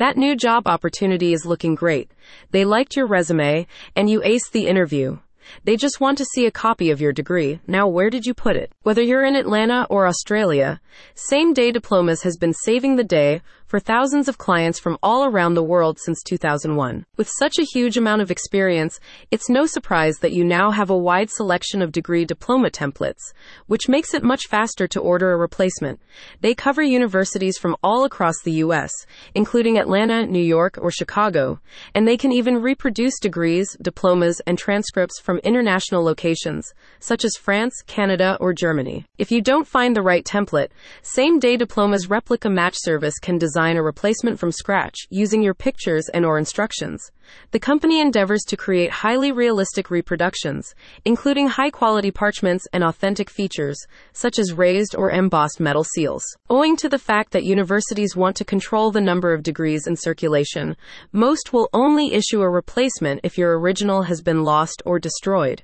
That new job opportunity is looking great. They liked your resume, and you aced the interview. They just want to see a copy of your degree. Now, where did you put it? Whether you're in Atlanta or Australia, Same Day Diplomas has been saving the day for thousands of clients from all around the world since 2001. With such a huge amount of experience, it's no surprise that you now have a wide selection of degree diploma templates, which makes it much faster to order a replacement. They cover universities from all across the U.S., including Atlanta, New York, or Chicago, and they can even reproduce degrees, diplomas, and transcripts from international locations, such as France, Canada, or Germany. If you don't find the right template, Same Day Diploma's replica match service can design a replacement from scratch using your pictures and or instructions. The company endeavors to create highly realistic reproductions, including high-quality parchments and authentic features, such as raised or embossed metal seals. Owing to the fact that universities want to control the number of degrees in circulation, most will only issue a replacement if your original has been lost or destroyed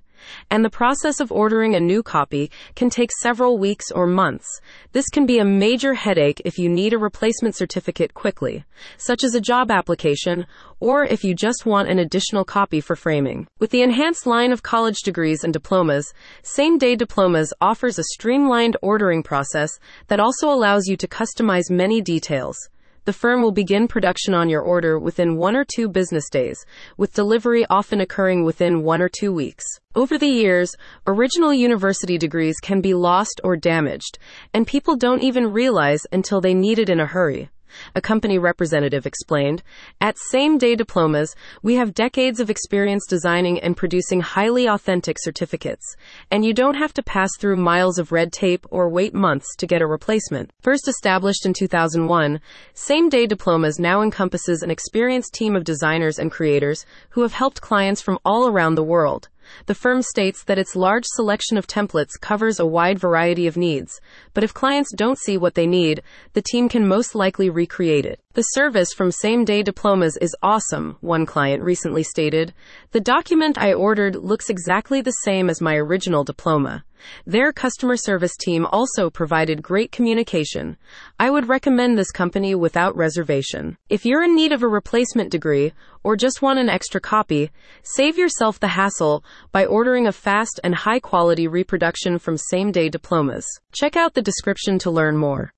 and the process of ordering a new copy can take several weeks or months. This can be a major headache if you need a replacement certificate quickly, such as a job application, or if you just want an additional copy for framing. With the enhanced line of college degrees and diplomas, Same Day Diplomas offers a streamlined ordering process that also allows you to customize many details the firm will begin production on your order within one or two business days, with delivery often occurring within one or two weeks. Over the years, original university degrees can be lost or damaged, and people don't even realize until they need it in a hurry a company representative explained. At Same Day Diplomas, we have decades of experience designing and producing highly authentic certificates, and you don't have to pass through miles of red tape or wait months to get a replacement. First established in 2001, Same Day Diplomas now encompasses an experienced team of designers and creators who have helped clients from all around the world. The firm states that its large selection of templates covers a wide variety of needs, but if clients don't see what they need, the team can most likely recreate it. The service from same day diplomas is awesome, one client recently stated. The document I ordered looks exactly the same as my original diploma. Their customer service team also provided great communication. I would recommend this company without reservation. If you're in need of a replacement degree or just want an extra copy, save yourself the hassle by ordering a fast and high quality reproduction from same day diplomas. Check out the description to learn more.